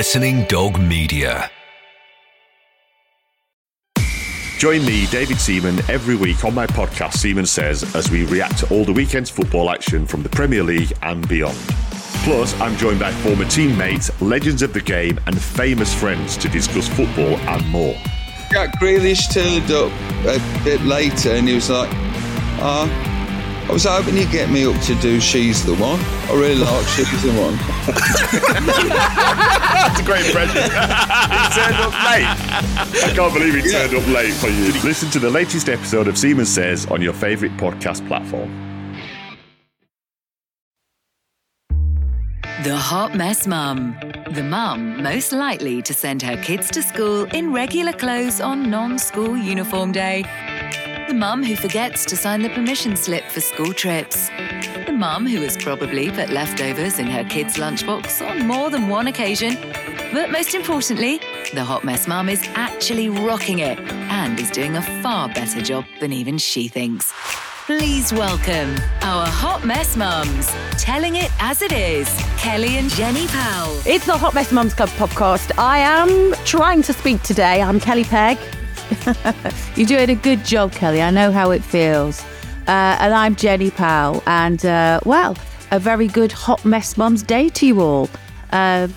Listening Dog Media. Join me, David Seaman, every week on my podcast, Seaman Says, as we react to all the weekend's football action from the Premier League and beyond. Plus, I'm joined by former teammates, legends of the game, and famous friends to discuss football and more. Jack Grealish turned up a bit later and he was like, ah. I was hoping you'd get me up to do She's the One. I really like She's the One. That's a great impression. he turned up late. I can't believe he turned up late for you. Listen to the latest episode of Seaman Says on your favourite podcast platform. The Hot Mess Mum. The mum most likely to send her kids to school in regular clothes on non school uniform day. The mum who forgets to sign the permission slip for school trips. The mum who has probably put leftovers in her kid's lunchbox on more than one occasion. But most importantly, the Hot Mess Mum is actually rocking it and is doing a far better job than even she thinks. Please welcome our Hot Mess Mums, telling it as it is, Kelly and Jenny Powell. It's the Hot Mess Mums Club podcast. I am trying to speak today. I'm Kelly Pegg. You're doing a good job, Kelly. I know how it feels. Uh, and I'm Jenny Powell. And, uh, well, a very good Hot Mess Mums day to you all. Uh,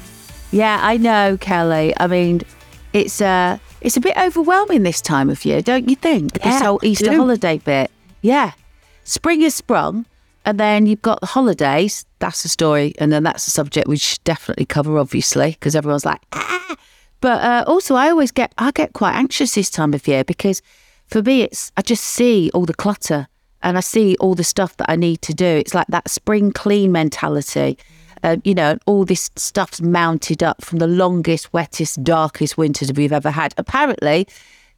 yeah, I know, Kelly. I mean, it's uh, it's a bit overwhelming this time of year, don't you think? Yeah, this whole Easter do. holiday bit. Yeah. Spring has sprung, and then you've got the holidays. That's the story. And then that's the subject we should definitely cover, obviously, because everyone's like, ah. But uh, also, I always get I get quite anxious this time of year because for me, it's I just see all the clutter and I see all the stuff that I need to do. It's like that spring clean mentality. Uh, you know, all this stuff's mounted up from the longest, wettest, darkest winters we've ever had. Apparently,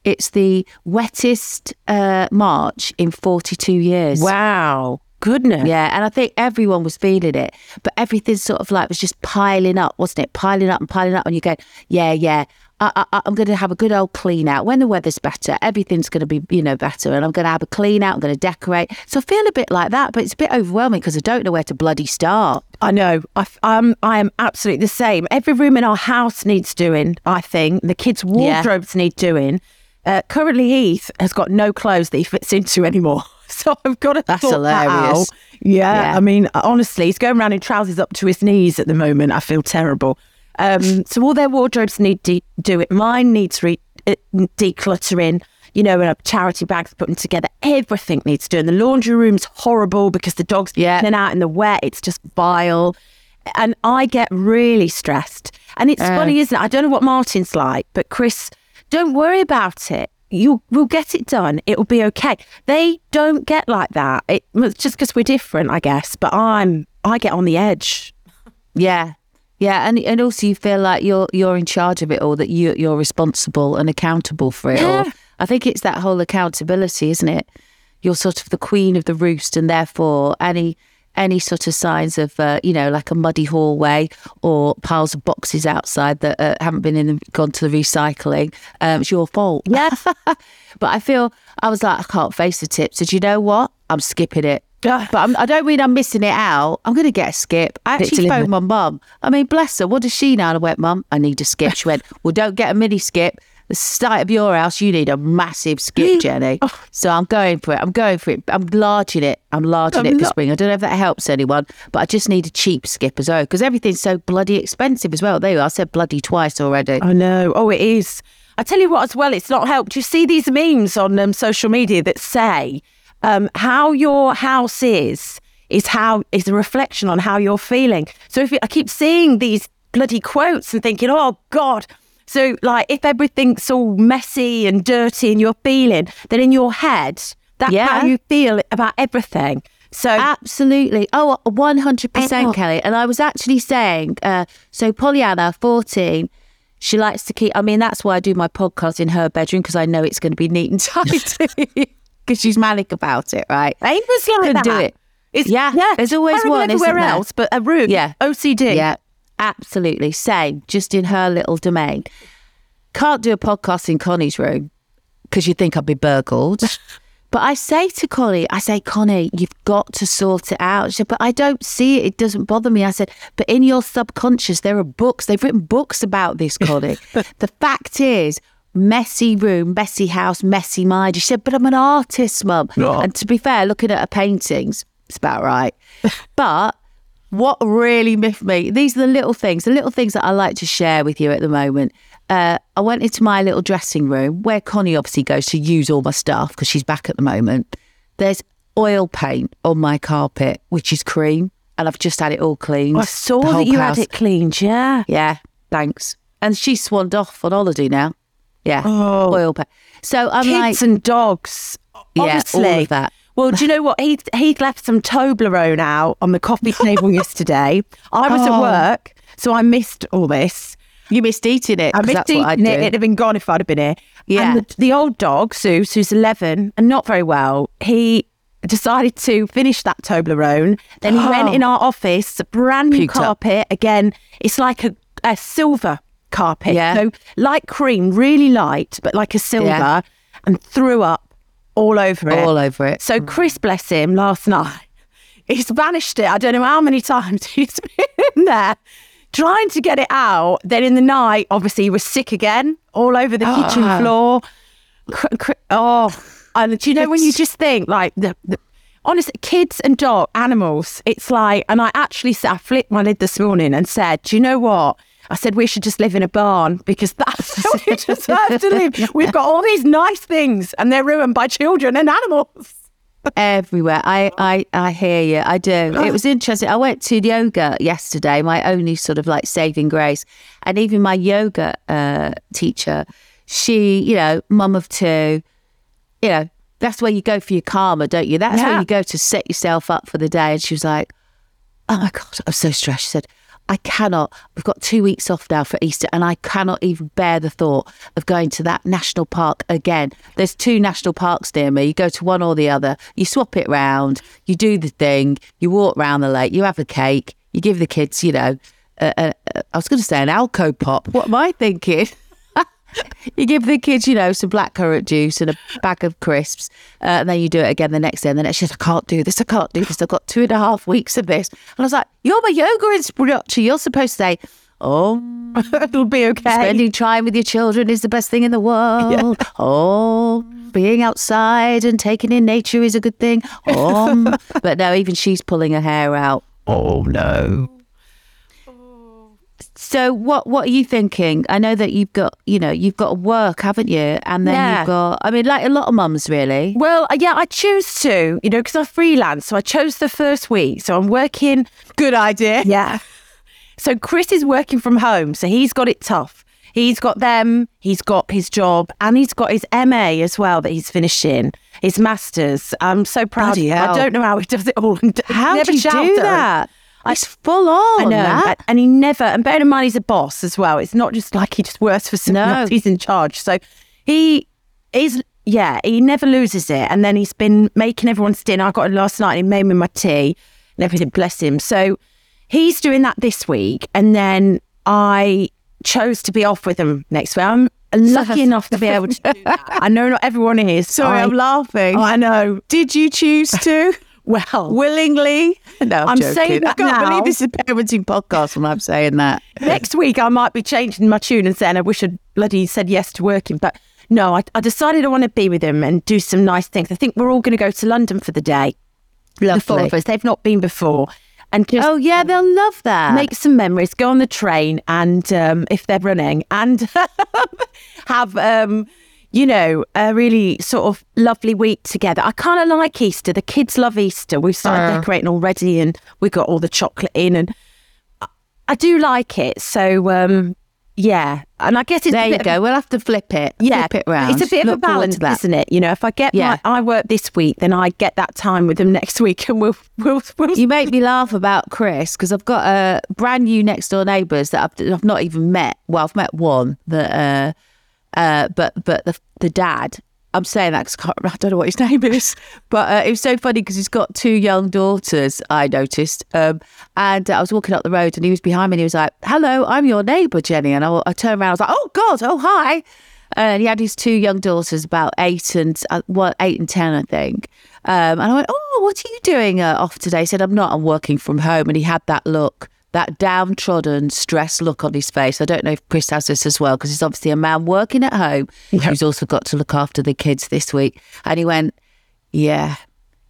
it's the wettest uh, March in 42 years. Wow. Goodness. Yeah, and I think everyone was feeling it, but everything sort of like was just piling up, wasn't it? Piling up and piling up, and you go, yeah, yeah. I, I, I'm going to have a good old clean out when the weather's better. Everything's going to be, you know, better, and I'm going to have a clean out. I'm going to decorate. So I feel a bit like that, but it's a bit overwhelming because I don't know where to bloody start. I know. I, f- um, I am absolutely the same. Every room in our house needs doing, I think. The kids' wardrobes need doing. Uh, currently, Heath has got no clothes that he fits into anymore. So I've got to That's sort that out. Yeah, Yeah. I mean, honestly, he's going around in trousers up to his knees at the moment. I feel terrible. Um, so all their wardrobes need to do it. Mine needs re- uh, decluttering. You know, and a charity bags putting together. Everything needs doing. The laundry room's horrible because the dog's Yeah. in and out in the wet. It's just vile, and I get really stressed. And it's funny, isn't it? I don't know what Martin's like, but Chris, don't worry about it. You will get it done. It will be okay. They don't get like that. It, it's just because we're different, I guess. But I'm, I get on the edge. Yeah. Yeah, and and also you feel like you're you're in charge of it all, that you you're responsible and accountable for it all. I think it's that whole accountability, isn't it? You're sort of the queen of the roost, and therefore any any sort of signs of uh, you know like a muddy hallway or piles of boxes outside that uh, haven't been in gone to the recycling, um, it's your fault. Yeah. but I feel I was like I can't face the tip. So do you know what? I'm skipping it. But I'm, I don't mean I'm missing it out. I'm going to get a skip. I actually phoned my mum. I mean, bless her. What does she know? And I went, Mum, I need a skip. She went, Well, don't get a mini skip. The state of your house, you need a massive skip, Jenny. Oh. So I'm going for it. I'm going for it. I'm larging it. I'm larging I'm it for lo- spring. I don't know if that helps anyone, but I just need a cheap skip as well because everything's so bloody expensive as well. There you are. I said bloody twice already. I know. Oh, it is. I tell you what, as well, it's not helped. You see these memes on um, social media that say um, how your house is is how is a reflection on how you're feeling. So if you, I keep seeing these bloody quotes and thinking, oh God. So like, if everything's all messy and dirty and you're feeling, then in your head, that's Yeah. how you feel about everything. So Absolutely. Oh, 100%, Oh. Kelly. And I was actually saying, uh, so Pollyanna, 14, she likes to keep, I mean, that's why I do my podcast in her bedroom because I know it's going to be neat and tidy because she's manic about it, right? Ava was like Couldn't that. do it. It's, Yeah, there's always one, isn't everywhere there? else, but a room. Yeah. OCD. Yeah, absolutely. Same, just in her little domain. Can't do a podcast in Connie's room because you think I'd be burgled. But I say to Connie, I say, Connie, you've got to sort it out. She said, but I don't see it. It doesn't bother me. I said, but in your subconscious, there are books. They've written books about this, Connie. the fact is, messy room, messy house, messy mind. She said, but I'm an artist, mum. And to be fair, looking at her paintings, it's about right. but what really miffed me, these are the little things, the little things that I like to share with you at the moment. Uh, I went into my little dressing room where Connie obviously goes to use all my stuff because she's back at the moment. There's oil paint on my carpet, which is cream, and I've just had it all cleaned. I saw that you house. had it cleaned. Yeah. Yeah, thanks. And she's swanned off on holiday now. Yeah, Oh. oil paint. So I'm Kids like, and dogs. Yeah, all of that. Well, do you know what? He he left some Toblerone out on the coffee table yesterday. I was Oh. at work, so I missed all this. you missed eating it. I missed that's what I eating it. It'd have been gone if I'd have been here. Yeah. And the, the old dog, Zeus, who's 11 and not very well, he decided to finish that Toblerone. Then he went Oh. in our office, a brand new Puked up. carpet. Again, it's like a, a silver carpet. Yeah. So light cream, really light, but like a silver, Yeah. and threw up all over it. All over it. So Chris, bless him, last night, he's banished it. I don't know how many times he's been there trying to get it out. Then in the night, obviously, he was sick again, all over the kitchen Ah. floor. Oh, and do you know when you just think like the, the honestly, kids and dog animals, it's like, and I actually said, I flipped my lid this morning and said, do you know what? I said we should just live in a barn because that's how we deserve to live. We've got all these nice things and they're ruined by children and animals. everywhere. I, I, I hear you. I do. It was interesting. I went to yoga yesterday, my only sort of like saving grace. And even my yoga uh, teacher, she, you know, mum of two, you know, that's where you go for your karma, don't you? That's where you go to set yourself up for the day. And she was like, oh my God, I'm so stressed. She said, I cannot, we've got two weeks off now for Easter, and I cannot even bear the thought of going to that national park again. There's two national parks near me. You go to one or the other, you swap it round, you do the thing, you walk round the lake, you have a cake, you give the kids, you know, I was going to say an Alco pop. What am I thinking? you give the kids, you know, some blackcurrant juice and a bag of crisps, uh, and then you do it again the next day. And the next day, I can't do this. I can't do this. I've got two and a half weeks of this. And I was like, "You're my yoga instructor. You're supposed to say." Oh, It'll be okay. spending time with your children is the best thing in the world. Oh, being outside and taking in nature is a good thing. Oh, but no, even she's pulling her hair out. Oh no. So what what are you thinking? I know that you've got you know you've got to work, haven't you? And then Yeah. you've got I mean like a lot of mums really. Well, uh, yeah, I choose to, you know, because I freelance. So I chose the first week. So I'm working. Good idea. Yeah. So Chris is working from home. So he's got it tough. He's got them, he's got his job, and he's got his MA as well that he's finishing, his master's. I'm so proud Bloody of him. I don't know how he does it all. How do you do at It's full on. I know, that. and he never. And bear in mind, he's a boss as well. It's not just like he just works for someone No. else. He's in charge. So he is. Yeah, he never loses it. And then he's been making everyone's dinner. I got it last night. and He made me my tea and everything. Bless him. So he's doing that this week, and then I chose to be off with him next week. I'm lucky enough to be able to do that. I know not everyone is. Sorry, I, I'm laughing. Oh, I know. Did you choose to? Well, Willingly? No, I'm, I'm saying that I can't now. believe this is a parenting podcast when I'm saying that. next week I might be changing my tune and saying I wish I'd bloody said yes to working. But no, I, I decided I want to be with him and do some nice things. I think we're all going to go to London for the day. The four Lovely. of us. They've not been before. And just Oh yeah, they'll love that. make some memories, go on the train and um, if they're running and have um, you know, a really sort of lovely week together. I kind of like Easter. The kids love Easter. We've started decorating already and we've got all the chocolate in and I, I do like it. So um, yeah, and I guess it's there you bit of go. We'll have to flip it. yeah, flip it round. It's a bit Look of a balance, isn't it? You know, if I get Yeah. my I work this week, then I get that time with them next week, and we'll we'll, we'll You make me laugh about Chris because I've got a brand new next door neighbours that I've, I've not even met. Well, I've met one that, uh, uh, but but the the dad. I'm saying that because I, I don't know what his name is, but uh, it was so funny because he's got two young daughters. I noticed, um, and I was walking up the road and he was behind me. and He was like, "Hello, I'm your neighbour, Jenny," and I, I turned around. I was like, "Oh God, oh hi." and he had his two young daughters, about eight and uh, eight and ten, I think. Um, and I went, "Oh, what are you doing uh, off today?" He said, "I'm not. I'm working from home." And he had that look, that downtrodden, stressed look on his face. I don't know if Chris has this as well because he's obviously a man working at home who's also got to look after the kids this week. And he went, "Yeah,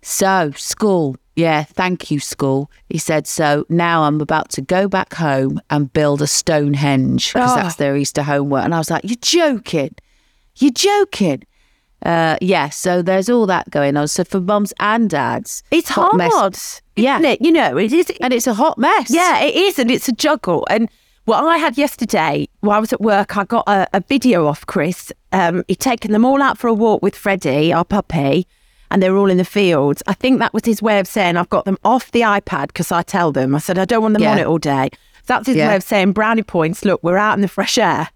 so school." Yeah, thank you, school. He said, So now I'm about to go back home and build a Stonehenge because Oh. that's ah. their Easter homework. And I was like, You're joking. You're joking. Uh, yeah, so there's all that going on. So for mums and dads, It's hot hard, mess. Yeah. isn't it? You know, it is. And it's a hot mess. Yeah, it is, and it's a juggle. And what I had yesterday, while I was at work, I got a, a video off Chris. Um, he'd taken them all out for a walk with Freddie, our puppy, and they were all in the fields. I think that was his way of saying I've got them off the iPad because I tell them I said I don't want them on it all day. That's his Yeah. way of saying brownie points. Look, we're out in the fresh air.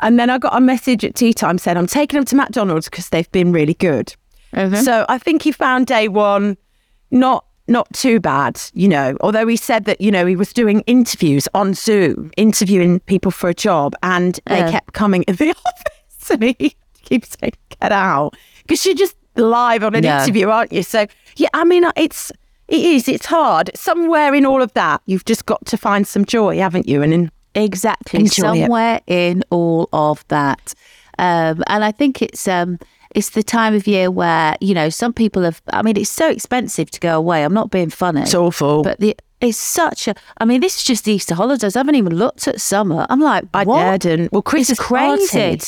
And then I got a message at tea time saying I'm taking them to McDonald's because they've been really good. Mm-hmm. So I think he found day one not not too bad, you know. Although he said that you know he was doing interviews on Zoom, interviewing people for a job, and they Yeah. kept coming in the office, and he keeps saying, "Get out," because you're just live on an Yeah. interview, aren't you? So yeah, I mean, it's it is it's hard. Somewhere in all of that, you've just got to find some joy, haven't you? And in Exactly. Enjoy it. Somewhere in all of that. Um, and I think it's um, it's the time of year where, you know, some people have I mean, it's so expensive to go away. I'm not being funny. it's awful. But the it's such a I mean, this is just Easter holidays. I haven't even looked at summer. I'm like, I what? didn't. Well, Chris has crazy.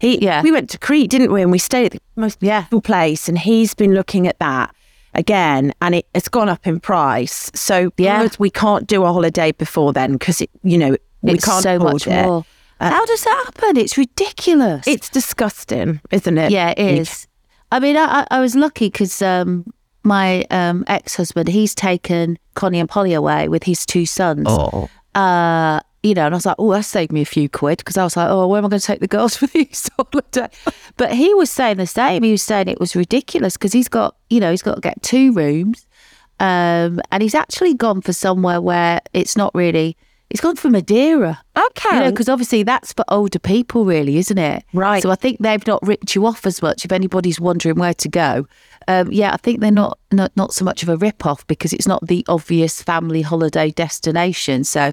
He, Yeah. we went to Crete, didn't we? And we stayed at the most beautiful place, and he's been looking at that again, and it, it's gone up in price. So Yeah. we can't do a holiday before then because it, you know we It's can't so afford much it. more. How does that happen? It's ridiculous. It's disgusting, isn't it? Yeah, it is. I mean, I, I- was lucky because um, my um, ex husband, he's taken Connie and Polly away with his two sons. Oh. Uh, you know, and I was like, oh, that saved me a few quid because I was like, oh, where am I going to take the girls for the Easter holiday? But he was saying the same. He was saying it was ridiculous because he's got, you know, he's got to get two rooms. Um, and he's actually gone for somewhere where it's not really, he's gone for Madeira. Okay. You know, because obviously that's for older people, really, isn't it? Right. So I think they've not ripped you off as much. If anybody's wondering where to go, um, yeah, I think they're not, not not so much of a rip off because it's not the obvious family holiday destination. So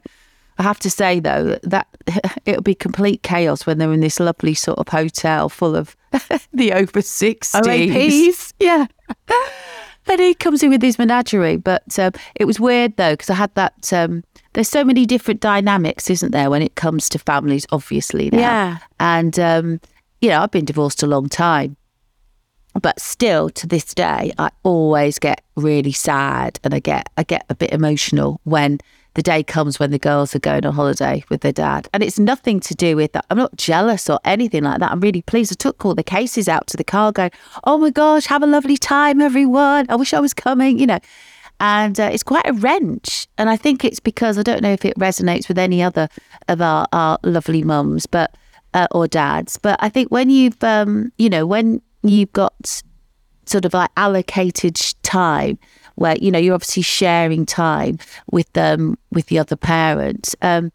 I have to say though that it'll be complete chaos when they're in this lovely sort of hotel full of the over sixties. Yeah. He comes in with his menagerie. But um, it was weird though, because I had that. Um, there's so many different dynamics, isn't there, when it comes to families, obviously. Now. Yeah. And, um, you know, I've been divorced a long time. But still, to this day, I always get really sad and I get I get a bit emotional when the day comes when the girls are going on holiday with their dad. And it's nothing to do with that. I'm not jealous or anything like that. I'm really pleased. I took all the cases out to the car going, oh my gosh, have a lovely time, everyone. I wish I was coming, you know. And uh, it's quite a wrench. And I think it's because I don't know if it resonates with any other of our, our lovely mums, but uh, or dads. But I think when you've, um, you know, when you've got sort of like allocated time where you know you're obviously sharing time with them with the other parents um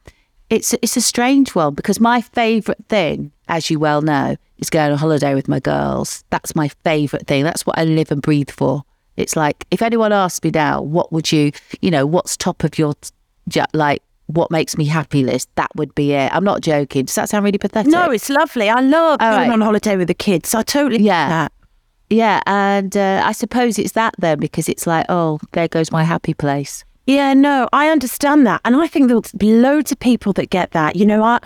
it's it's a strange one because my favorite thing as you well know is going on holiday with my girls that's my favorite thing that's what i live and breathe for it's like if anyone asked me now what would you you know what's top of your like what makes me happy list that would be it i'm not joking does that sound really pathetic No, it's lovely. I love All going right. on holiday with the kids. I totally Yeah. Yeah and uh, i suppose it's that then because it's like oh there goes my happy place Yeah, no, I understand that. And I think there'll be loads of people that get that. You know, I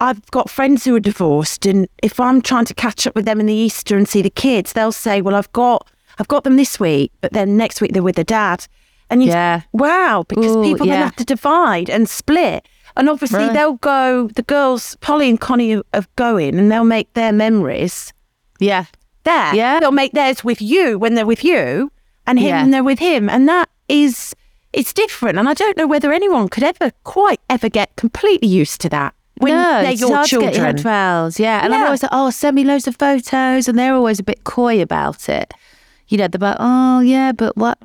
I've got friends who are divorced and if I'm trying to catch up with them in the Easter and see the kids, they'll say, Well, I've got I've got them this week, but then next week they're with their dad. And you Yeah. wow, because Ooh, people then yeah. have to divide and split. And obviously Right. they'll go the girls, Polly and Connie are going and they'll make their memories yeah there. Yeah. They'll make theirs with you when they're with you and him Yeah. when they're with him. And that is, it's different. And I don't know whether anyone could ever quite ever get completely used to that when no, they're your hard to get your children. head round. Yeah, and I'm always like, oh, send me loads of photos, and they're always a bit coy about it. You know, they're like, oh yeah, but what?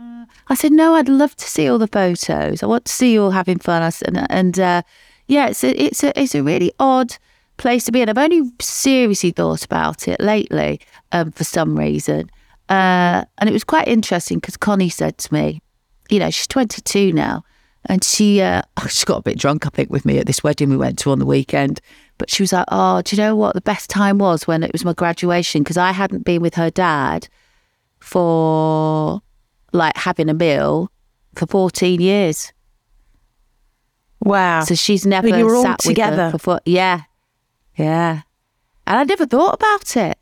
I said, no, I'd love to see all the photos. I want to see you all having fun. I said, and uh, yeah, it's a, it's a it's a really odd place to be in. I've only seriously thought about it lately um, for some reason. Uh, and it was quite interesting because Connie said to me, you know, she's 22 now. And she, uh, she got a bit drunk, I think, with me at this wedding we went to on the weekend. But she was like, "Oh, do you know what the best time was when it was my graduation? Because I hadn't been with her dad for like having a meal for 14 years. Wow. So she's never were all sat together. for yeah, yeah. And I never thought about it.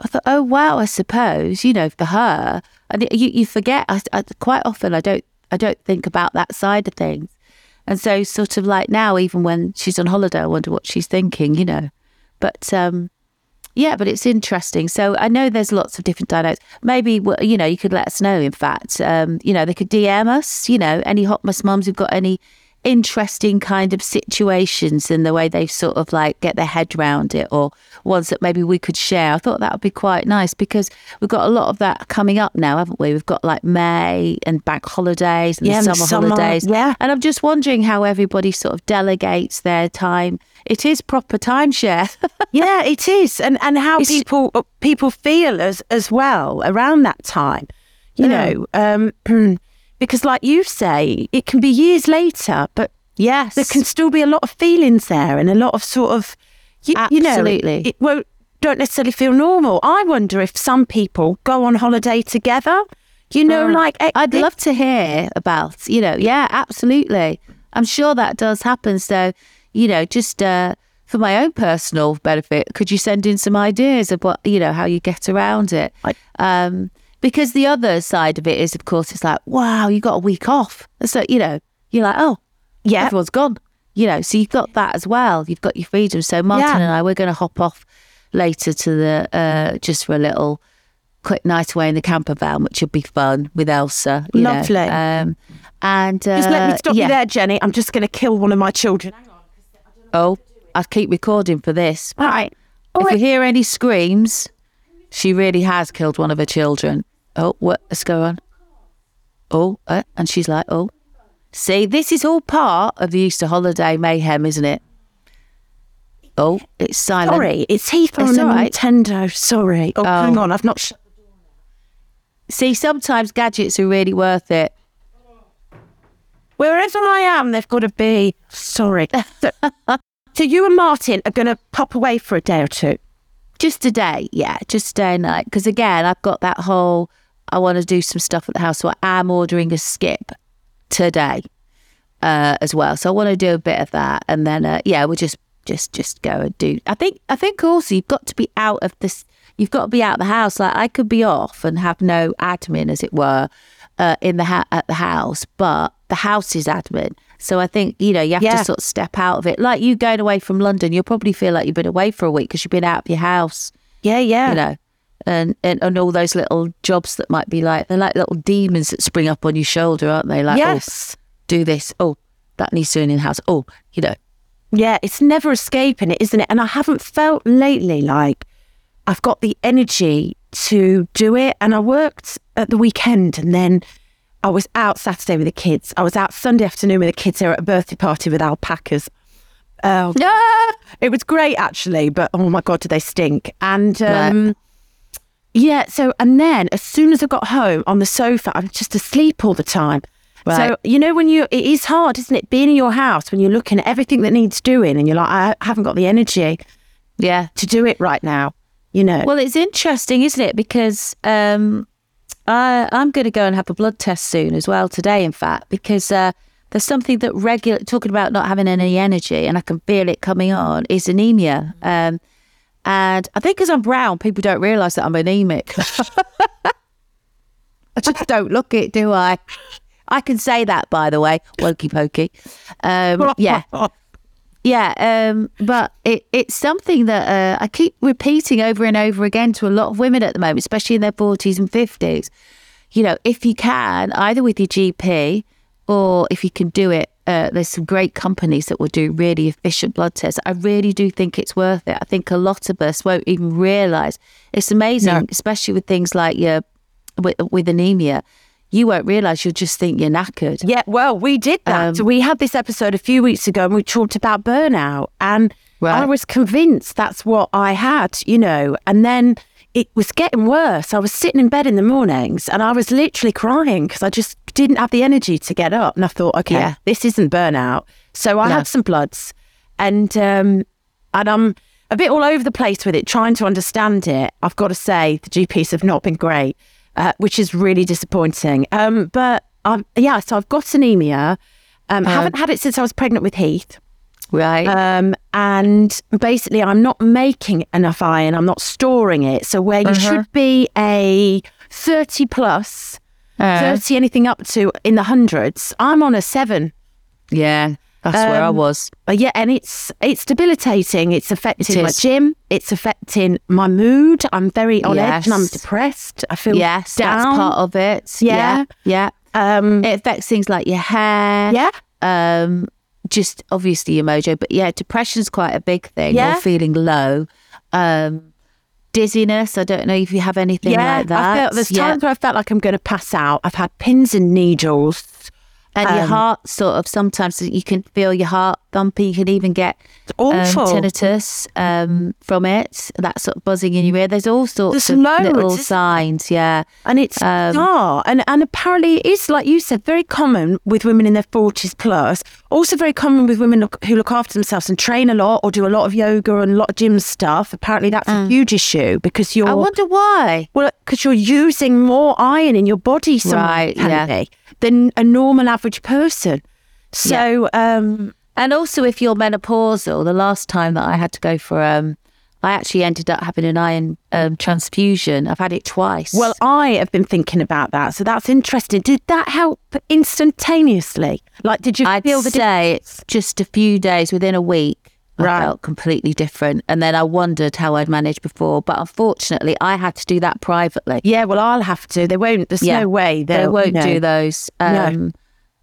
I thought, oh wow, I suppose you know for her, and you you forget. I, I, quite often I don't I don't think about that side of things, and so sort of like now, even when she's on holiday, I wonder what she's thinking, you know. But um, yeah, but it's interesting. So I know there's lots of different dynamics. Maybe you know you could let us know. In fact, um, you know they could DM us. You know any hot mess mums who've got any interesting kind of situations and the way they sort of like get their head round it or ones that maybe we could share. I thought that would be quite nice because we've got a lot of that coming up now, haven't we? We've got like May and bank holidays and Yeah, summer, summer, holidays. yeah. And I'm just wondering how everybody sort of delegates their time. It is proper timeshare. yeah, it is, and and how It's- people uh, people feel as as well around that time. You Yeah. know, um, because like you say, it can be years later, but yes. there can still be a lot of feelings there and a lot of sort of you, you know Absolutely. it won't don't necessarily feel normal i wonder if some people go on holiday together you know like eh, I'd eh, love to hear about, you know, yeah, absolutely. I'm sure that does happen. So, you know, just uh, for my own personal benefit, could you send in some ideas of what, you know, how you get around it? Um, because the other side of it is, of course, it's like, wow, you got a week off. So, you know, you're like, oh, Yeah. everyone's gone. You know, so you've got that as well. You've got your freedom. So Martin Yeah. and I, we're going to hop off later to the uh, just for a little quick night away in the camper van, which will be fun with Elsa. you know. Lovely. Um, and uh, just let me stop yeah. you there jenny i'm just going to kill one of my children Oh, I'll keep recording for this. all right if we hear any screams, she really has killed one of her children. Oh, what's Let's on. Oh, uh, and she's like, oh. See, this is all part of the Easter holiday mayhem, isn't it? Oh, it's silent. sorry it's heath on It's right. nintendo sorry oh, hang on i've not sh- See, sometimes gadgets are really worth it. wherever i am they've got to be sorry so, so you and martin are going to pop away for a day or two Just a day, yeah, just a day and night. Because again, I've got that whole, I want to do some stuff at the house. So I am ordering a skip today uh, as well. So I want to do a bit of that. And then, uh, yeah, we'll just, just, just go and do. I think, I think also you've got to be out of this, you've got to be out of the house. Like I could be off and have no admin, as it were, uh, in the ha- at the house, but the house is admin. So I think you know you have Yeah. to sort of step out of it. Like you going away from London, you'll probably feel like you've been away for a week because you've been out of your house yeah yeah you know, and, and and all those little jobs that might be like they're like little demons that spring up on your shoulder, aren't they? Like, yes oh, do this. Oh, that needs doing in house. Oh, you know, Yeah, it's never escaping it, isn't it? And I haven't felt lately like I've got the energy to do it. And I worked at the weekend and then I was out Saturday with the kids. I was out Sunday afternoon with the kids. They were at a birthday party with alpacas. Oh, it was great actually, but oh my God, do they stink. And um, yeah, so, and then as soon as I got home on the sofa, I was just asleep all the time. Right. So, you know, when you, it is hard, isn't it? Being in your house when you're looking at everything that needs doing and you're like, I haven't got the energy yeah. to do it right now, you know? Well, it's interesting, isn't it? Because um, I, I'm going to go and have a blood test soon as well today, in fact, because uh, there's something that regular talking about not having any energy, and I can feel it coming on. Is anemia, um, and I think because I'm brown, people don't realise that I'm anemic. I just don't look it, do I? I can say that, by the way, wokey pokey. Um, yeah, yeah, um, but it, it's something that uh, I keep repeating over and over again to a lot of women at the moment, especially in their 40s and 50s. You know, if you can, either with your GP or if you can do it, uh, there's some great companies that will do really efficient blood tests. I really do think it's worth it. I think a lot of us won't even realise. It's amazing, especially with things like your with, with anemia. You won't realise. You'll just think you're knackered. Yeah, well, we did that. Um, so we had this episode a few weeks ago and we talked about burnout. And Right. I was convinced that's what I had, you know, and then it was getting worse. I was sitting in bed in the mornings and I was literally crying because I just didn't have the energy to get up. And I thought, okay, Yeah. this isn't burnout. So I No. had some bloods and um, and I'm a bit all over the place with it, trying to understand it. I've got to say, the GPs have not been great, uh, which is really disappointing. Um, but um, yeah, so I've got anemia. Um, haven't had it since I was pregnant with Heath. Right. Um, and basically, I'm not making enough iron. I'm not storing it. So where you should be a 30 plus, Uh, 30 anything up to in the hundreds, I'm on a seven. yeah. That's where I um, was. Uh, yeah, and it's it's debilitating. It's affecting my gym. It's affecting my mood. I'm very on edge and I'm depressed. I feel Yes, down. that's part of it. Yeah. Yeah. Um, It affects things like your hair. yeah, Um, just obviously your mojo, but yeah, depression's quite a big thing. Yeah. Or feeling low. Um, dizziness. I don't know if you have anything yeah. like that. I felt there's Yeah. times where I felt like I'm going to pass out. I've had pins and needles. and your um, heart sort of sometimes you can feel your heart thumping. You can even get um, tinnitus um, from it. That sort of buzzing in your ear. There's all sorts There's of loads, little signs. Yeah. And it's Um, bizarre. And, and apparently it is, like you said, very common with women in their 40s plus. Also very common with women look, who look after themselves and train a lot or do a lot of yoga and a lot of gym stuff. Apparently that's a huge issue because you're... Mm. I wonder why. well, because you're using more iron in your body, Right, yeah. than a normal average person. So, um, And also, if you're menopausal, the last time that I had to go for, um, I actually ended up having an iron um, transfusion. I've had it twice. well, I have been thinking about that. So that's interesting. Did that help instantaneously? Like, did you I'd feel the say it's just a few days within a week. I Right. felt completely different, and then I wondered how I'd managed before. But unfortunately, I had to do that privately. Yeah, well, I'll have to. They won't. There's Yeah. no way They won't no. do those. No. Um,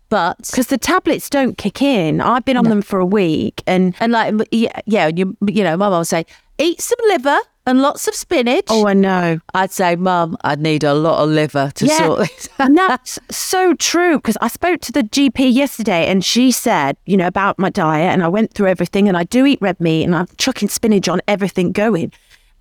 But because the tablets don't kick in. I've been on them for a week, and and like yeah, yeah, you you know, my mum will say eat some liver and lots of spinach. oh, I know. I'd say, Mum, I'd need a lot of liver to Yeah. sort this. and that's so true because I spoke to the GP yesterday and she said, you know, about my diet and I went through everything and I do eat red meat and I'm chucking spinach on everything going.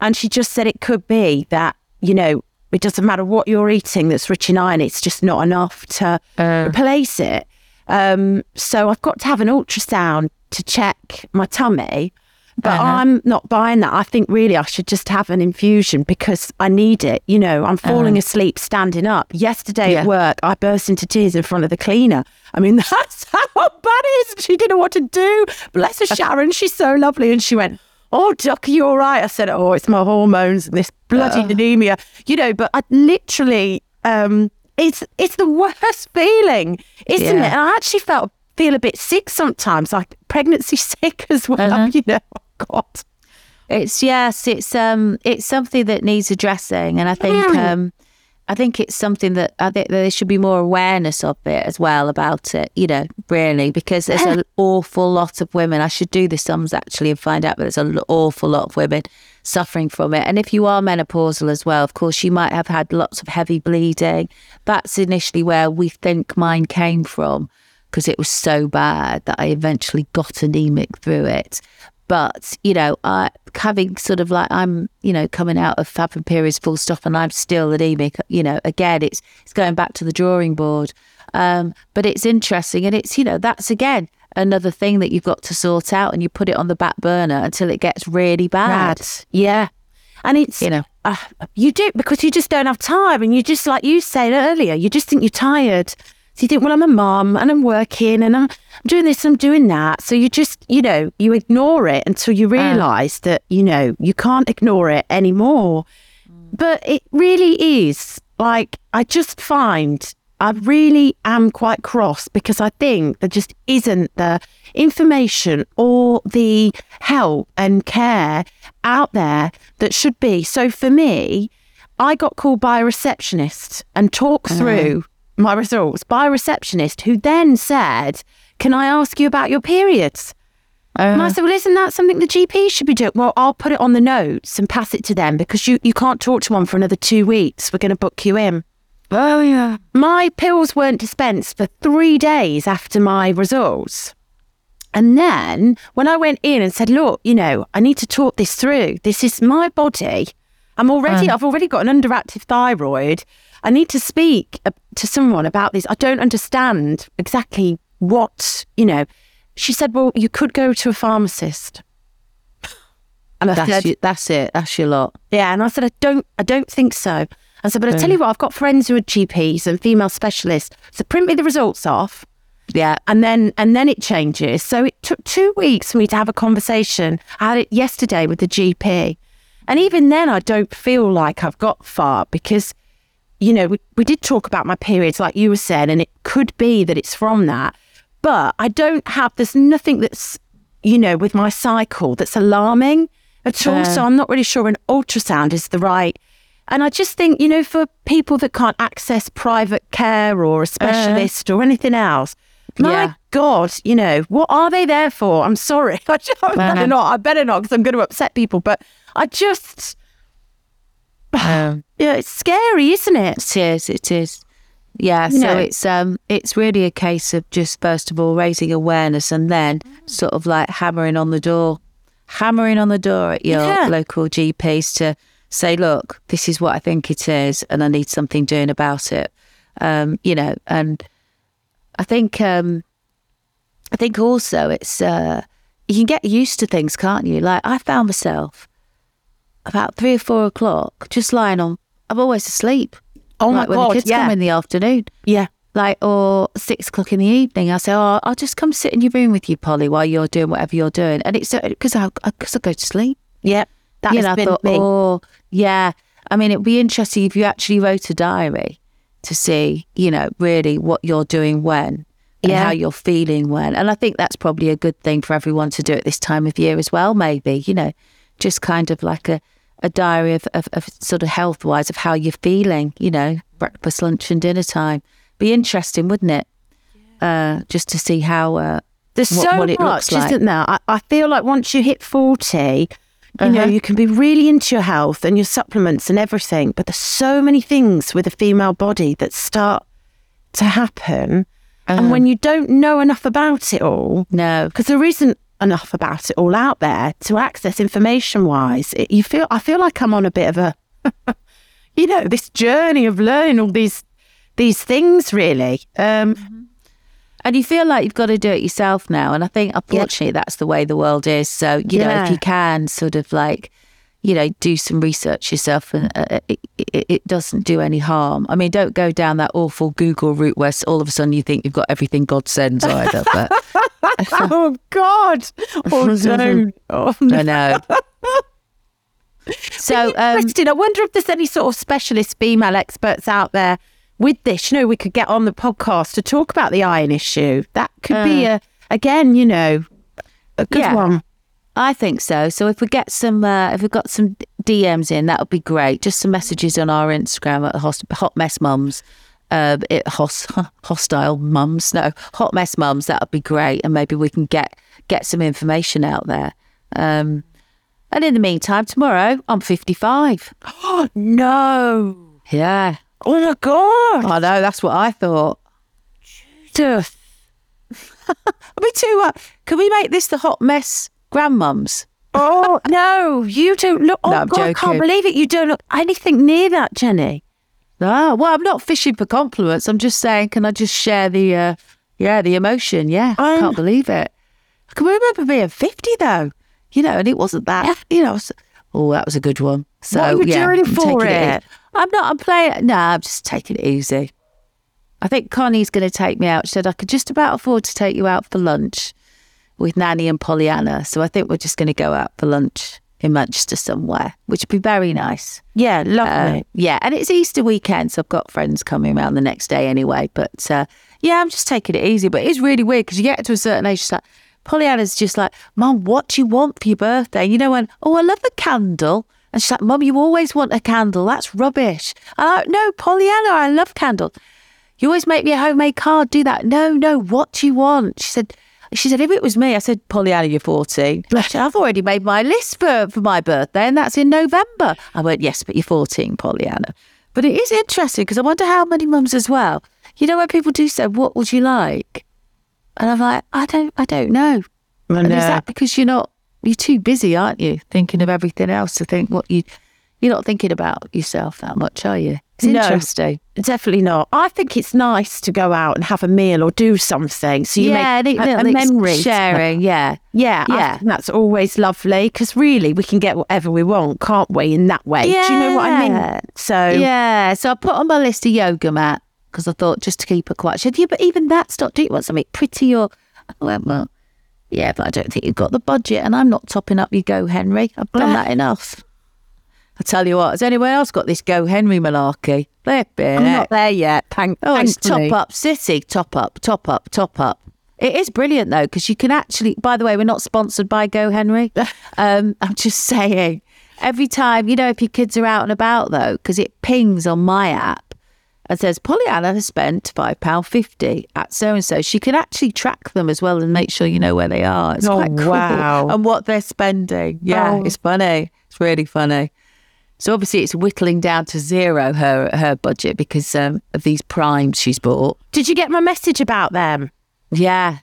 And she just said it could be that, you know, it doesn't matter what you're eating that's rich in iron, it's just not enough to replace it. Um, so I've got to have an ultrasound to check my tummy. But I'm not buying that. I think really I should just have an infusion because I need it. You know, I'm falling asleep standing up. Yesterday Yeah. at work, I burst into tears in front of the cleaner. I mean, that's how bad it is. She didn't know what to do. Bless her, Sharon. She's so lovely. And she went, Oh, Duck, are you all right? I said, Oh, it's my hormones and this bloody anemia. You know, but I literally, um, it's it's the worst feeling, isn't Yeah. it? And I actually felt feel a bit sick sometimes, like pregnancy sick as well. Uh-huh. You know, God. It's yes, it's um, it's something that needs addressing, and I think Mm. um, I think it's something that I think that there should be more awareness of it as well about it. You know, really, because there's an awful lot of women. I should do the sums actually and find out, but there's an awful lot of women suffering from it. And if you are menopausal as well, of course, you might have had lots of heavy bleeding. That's initially where we think mine came from because it was so bad that I eventually got anemic through it. But, you know, I having sort of like I'm, you know, coming out of fapping periods full stop and I'm still anemic, you know, again it's it's going back to the drawing board. Um, but it's interesting and it's, you know, that's again another thing that you've got to sort out and you put it on the back burner until it gets really bad. Bad. Yeah. And it's, You know. uh, you do because you just don't have time. And you just, like you said earlier, you just think you're tired. So you think, well, I'm a mum and I'm working and I'm doing this and I'm doing that. So you just, you know, you ignore it until you uh. realize that, you know, you can't ignore it anymore. Mm. But it really is like, I just find I really am quite cross because I think there just isn't the information or the help and care out there that should be. So for me, I got called by a receptionist and talked uh. through my results by a receptionist who then said, Can I ask you about your periods? And I uh-huh. said, Well, isn't that something the GP should be doing? Well, I'll put it on the notes and pass it to them because you, you can't talk to one for another two weeks. We're going to book you in. Oh yeah. My pills weren't dispensed for three days after my results. And then when I went in and said, look, you know, I need to talk this through. This is my body. I'm already, um. I've already got an underactive thyroid. I need to speak to someone about this. I don't understand exactly what, you know. She said, well, you could go to a pharmacist. And I That's, said, you, that's it. That's your lot. yeah, and I said, I don't, I don't think so. I said, but I tell you what, I've got friends who are GPs and female specialists. So print me the results off, Yeah. and then and then it changes. So it took two weeks for me to have a conversation. I had it yesterday with the GP, and even then, I don't feel like I've got far because, you know, we, we did talk about my periods, like you were saying, and it could be that it's from that, but I don't have. There's nothing that's, you know, with my cycle that's alarming at all. So I'm not really sure an ultrasound is the right. And I just think, you know, for people that can't access private care or a specialist or anything else, my Yeah. God, you know, what are they there for? I'm sorry. I, just, I better not. I better not because I'm going to upset people. But I just, Um, yeah, it's scary, isn't it? It is. It is. Yeah. You so know. it's um it's really a case of just first of all raising awareness and then sort of like hammering on the door, hammering on the door at your Yeah. local GPs to say, look, this is what I think it is, and I need something doing about it. Um, you know, and I think um I think also it's uh you can get used to things, can't you? Like I found myself about three or four o'clock just lying on. I'm always asleep. Oh like my when God, the kids yeah. come in the afternoon, Yeah. like or six o'clock in the evening. I say, oh, I'll just come sit in your room with you, Polly, while you're doing whatever you're doing, and it's because I because I go to sleep. Yeah. That you has know, I been thought, me. oh, yeah. I mean, it'd be interesting if you actually wrote a diary to see, you know, really what you're doing when and Yeah. how you're feeling when. And I think that's probably a good thing for everyone to do at this time of year as well, maybe, you know, just kind of like a, a diary of, of, of sort of health wise of how you're feeling, you know, breakfast, lunch, and dinner time. Be interesting, wouldn't it? Uh, just to see how. Uh, There's what- so what it much, looks like. isn't there? I, I feel like once you hit 40, you know, Uh-huh. you can be really into your health and your supplements and everything, but there's so many things with a female body that start to happen. Uh-huh. And when you don't know enough about it all, no, because there isn't enough about it all out there to access information wise, it, you feel, I feel like I'm on a bit of a, you know, this journey of learning all these, these things really. Um, And you feel like you've got to do it yourself now. And I think, unfortunately, that's the way the world is. So, you know, if you can sort of like, you know, do some research yourself and uh, it, it, it doesn't do any harm. I mean, don't go down that awful Google route where all of a sudden you think you've got everything God sends either. But oh God! Oh no! Oh no! I know. So, um, Interesting. I wonder if there's any sort of specialist female experts out there with this. You know, we could get on the podcast to talk about the iron issue. That could be a again, you know, a good Yeah. one. I think so. So if we get some, uh, if we've got some DMs in, that would be great. Just some messages on our Instagram at Hot, hot Mess Mums, uh, it, hos, hostile mums, no, Hot Mess Mums. That would be great, and maybe we can get get some information out there. Um, and in the meantime, tomorrow I'm 55. Oh no! Yeah, Oh my God! I know. That's what I thought. Are we too? Uh, can we make this the Hot Mess Grandmums? oh no! You don't look. Oh No, I'm God! I can't believe it. You don't look anything near that, Jenny. Ah, well, I'm not fishing for compliments. I'm just saying, can I just share the, uh, yeah, the emotion? Yeah, I I'm- can't believe it. I can remember being 50 though, you know, and it wasn't that, you know. Oh, that was a good one. So, What are you yeah, doing I'm for taking it? I'm not, I'm playing, no, I'm just taking it easy. I think Connie's going to take me out. She said, I could just about afford to take you out for lunch with Nanny and Pollyanna. So I think we're just going to go out for lunch in Manchester somewhere, which would be very nice. Yeah, Uh, lovely. yeah, and it's Easter weekend, so I've got friends coming around the next day anyway. But uh, yeah, I'm just taking it easy. But it's really weird because you get to a certain age, it's like Pollyanna's just like, "Mum, what do you want for your birthday?" You know, when oh, I love a candle, and she's like, "Mum, you always want a candle. That's rubbish." And I, no, Pollyanna, I love candles. You always make me a homemade card. Do that. No, no. What do you want? She said. She said, if it was me, I said, Pollyanna, you're 14. She said, I've already made my list for, for my birthday, and that's in November. I went, yes, but you're 14, Pollyanna. But it is interesting because I wonder how many mums as well. You know, when people do say, what would you like? And I'm like, I don't, I don't know. I And is that because you're not you're too busy, aren't you? Thinking of everything else to think what you you're not thinking about yourself that much, are you? It's No. interesting. Definitely not. I think it's nice to go out and have a meal or do something. So you yeah, make it- a, a memory. sharing. Yeah, Yeah, Yeah. that's always lovely because really we can get whatever we want, can't we? In that way, do you know what I mean? So yeah. So I put on my list a yoga mat because I thought just to keep it quiet. Said, "Yeah, but even that's not. Do you want something pretty or?" I "Well, yeah, but I don't think you've got the budget, and I'm not topping up your Go Henry. I've done that enough." I tell you what, has anyone else got this Go Henry malarkey? Flipping I'm heck. not there yet. Thank, Oh, it's top up city, top up, top up, top up. It is brilliant though because you can actually. By the way, we're not sponsored by Go Henry. um, I'm just saying. Every time you know, if your kids are out and about though, because it pings on my app and says Pollyanna has spent five pound fifty at so and so. She can actually track them as well and make sure you know where they are. It's Oh, quite cool wow. and what they're spending. Yeah, Oh. it's funny. It's really funny. So obviously it's whittling down to zero her her budget because um, of these primes she's bought. Did you get my message about them? Yeah,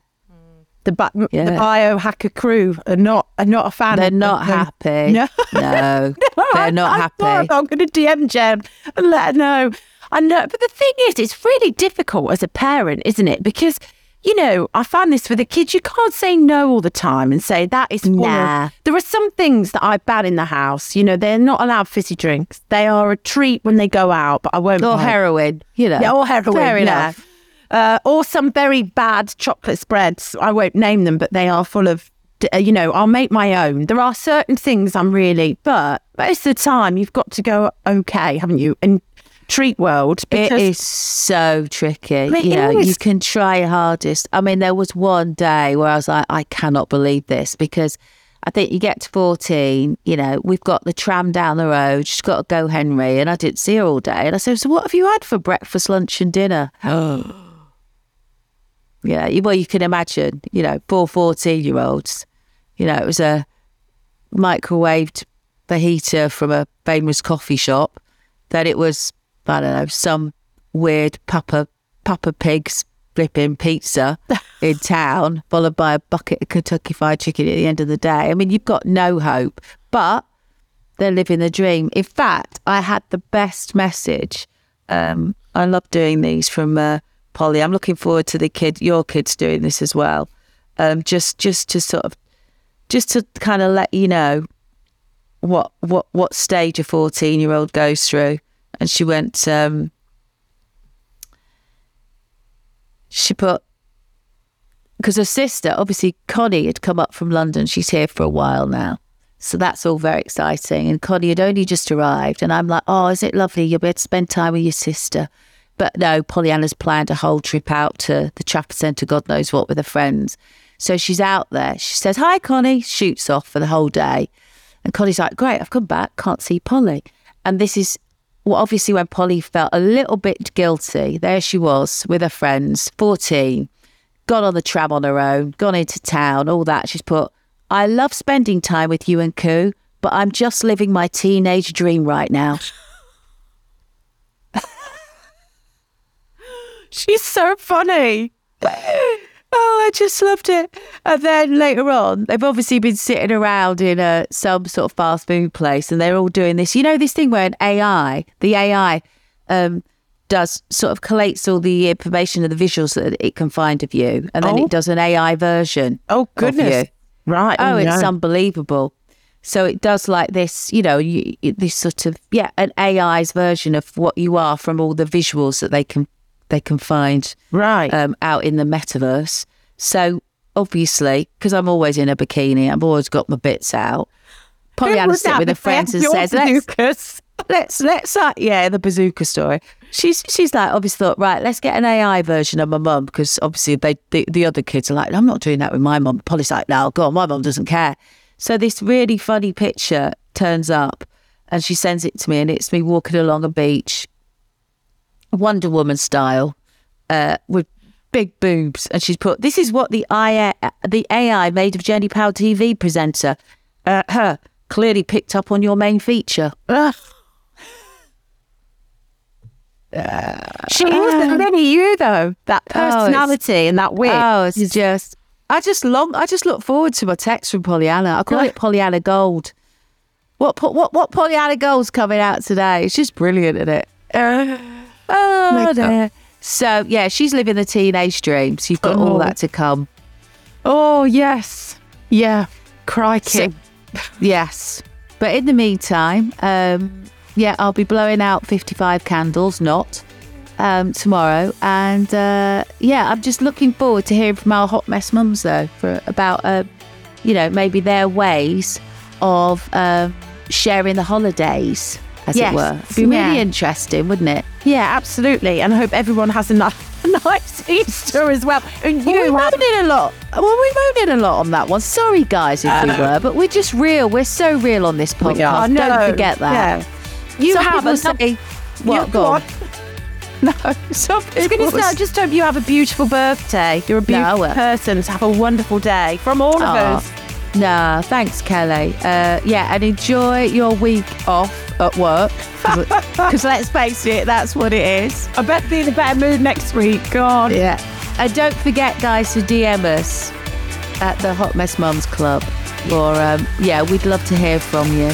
The, bi- Yeah. the biohacker crew are not are not a fan. they're not them. happy. No. no, they're not I, happy. I I'm going to DM Jem and let her know. I know, but the thing is, it's really difficult as a parent, isn't it? Because you know, I found this with the kids. You can't say no all the time and say that is full of-" Nah. There are some things that I ban in the house. You know, they're not allowed fizzy drinks. They are a treat when they go out, but I won't. or buy- heroin, you know. Yeah, or heroin. Fair yeah. enough. Uh, or some very bad chocolate spreads. I won't name them, but they are full of, uh, you know, I'll make my own. There are certain things I'm really, but most of the time you've got to go okay, haven't you? In treat world, It because is so tricky. It you know, you can try your hardest. I mean, there was one day where I was like, I cannot believe this because I think you get to 14, you know, we've got the tram down the road, she's got to go Henry, and I didn't see her all day. And I said, So what have you had for breakfast, lunch, and dinner? Oh. yeah, you- well, you can imagine, you know, four 14 year olds. You know, it was a microwaved fajita from a famous coffee shop. Then it was, I don't know, some weird Papa Papa Pig's flipping pizza in town, followed by a bucket of Kentucky Fried Chicken at the end of the day. I mean, you've got no hope, but they're living the dream. In fact, I had the best message. Um, I love doing these from uh, Polly. I'm looking forward to the kid, your kids doing this as well. Um, just, just to sort of, just to kind of let you know what what what stage a 14 year old goes through and she went um she put because her sister obviously connie had come up from london. She's here for a while now. So that's all very exciting. And connie had only just arrived. And i'm like oh is it lovely? You'll be able to spend time with your sister. But no pollyanna's planned a whole trip out to the trafford centre god knows what with her friends. So she's out there. She says hi connie. Shoots off for the whole day. And Connie's like, Great, I've come back, can't see Polly. And this is well, obviously when Polly felt a little bit guilty, there she was with her friends, 14, gone on the tram on her own, gone into town, all that. She's put, I love spending time with you and Koo, but I'm just living my teenage dream right now. she's so funny. Oh, I just loved it. And then later on, they've obviously been sitting around in a, some sort of fast food place and they're all doing this. You know, this thing where an AI, the AI, um, does sort of collates all the information and the visuals that it can find of you. And then Oh. it does an AI version. Oh goodness! Right? Oh, it's no. unbelievable. So it does like this, you know, you- this sort of yeah, an AI's version of what you are from all the visuals that they can they can find right. um, out in the metaverse. So obviously, because I'm always in a bikini, I've always got my bits out. Pollyanna sit with a friends and says, "Let's let's let's uh, yeah the bazooka story." She's she's like obviously thought right, let's get an AI version of my mum because obviously they the, the other kids are like, I'm not doing that with my mum. Polly's like, no, go on, my mum doesn't care. So this really funny picture turns up, and she sends it to me, and it's me walking along a beach, Wonder Woman style, uh, with big boobs, and she's put, "This is what the AI, the AI made of Jenny Powell TV presenter, uh, her clearly picked up on your main feature." Ugh. She is the mini you though. That Oh, personality and that wit. Oh, it's just I just long. I just look forward to my text from Pollyanna. I call it Pollyanna Gold. What what what Pollyanna Gold's coming out today? It's just brilliant, isn't it? oh dear. So yeah, she's living the teenage dream. So you've got all Oh. that to come. Oh yes, yeah. Crikey. Yes. But in the meantime, um, yeah, I'll be blowing out 55 candles, not um, tomorrow. And uh, yeah, I'm just looking forward to hearing from our hot mess mums, though, for about, uh, you know, maybe their ways of um, sharing the holidays, as Yes. it were. It'd be really Yeah. interesting, wouldn't it? Yeah, absolutely. And I hope everyone has a nice, nice Easter as well. And Well, you we have moaned in a lot. Well, we moaned in a lot on that one. Sorry, guys, if we were, but we're just real. We're so real on this podcast. I know. Don't forget that. Yeah. You Some have people a say, what? You- go on. on. No, some I was going to say, I just hope you have a beautiful birthday. You're a beautiful will. person. So have a wonderful day from all of Aw. us. Nah, thanks, Kelly. Uh, yeah, and enjoy your week off at work. Because let's face it, that's what it is. I bet be in a better mood next week. God. Yeah. And don't forget, guys, to DM us at the Hot Mess Mums Club. Or, um, yeah, we'd love to hear from you.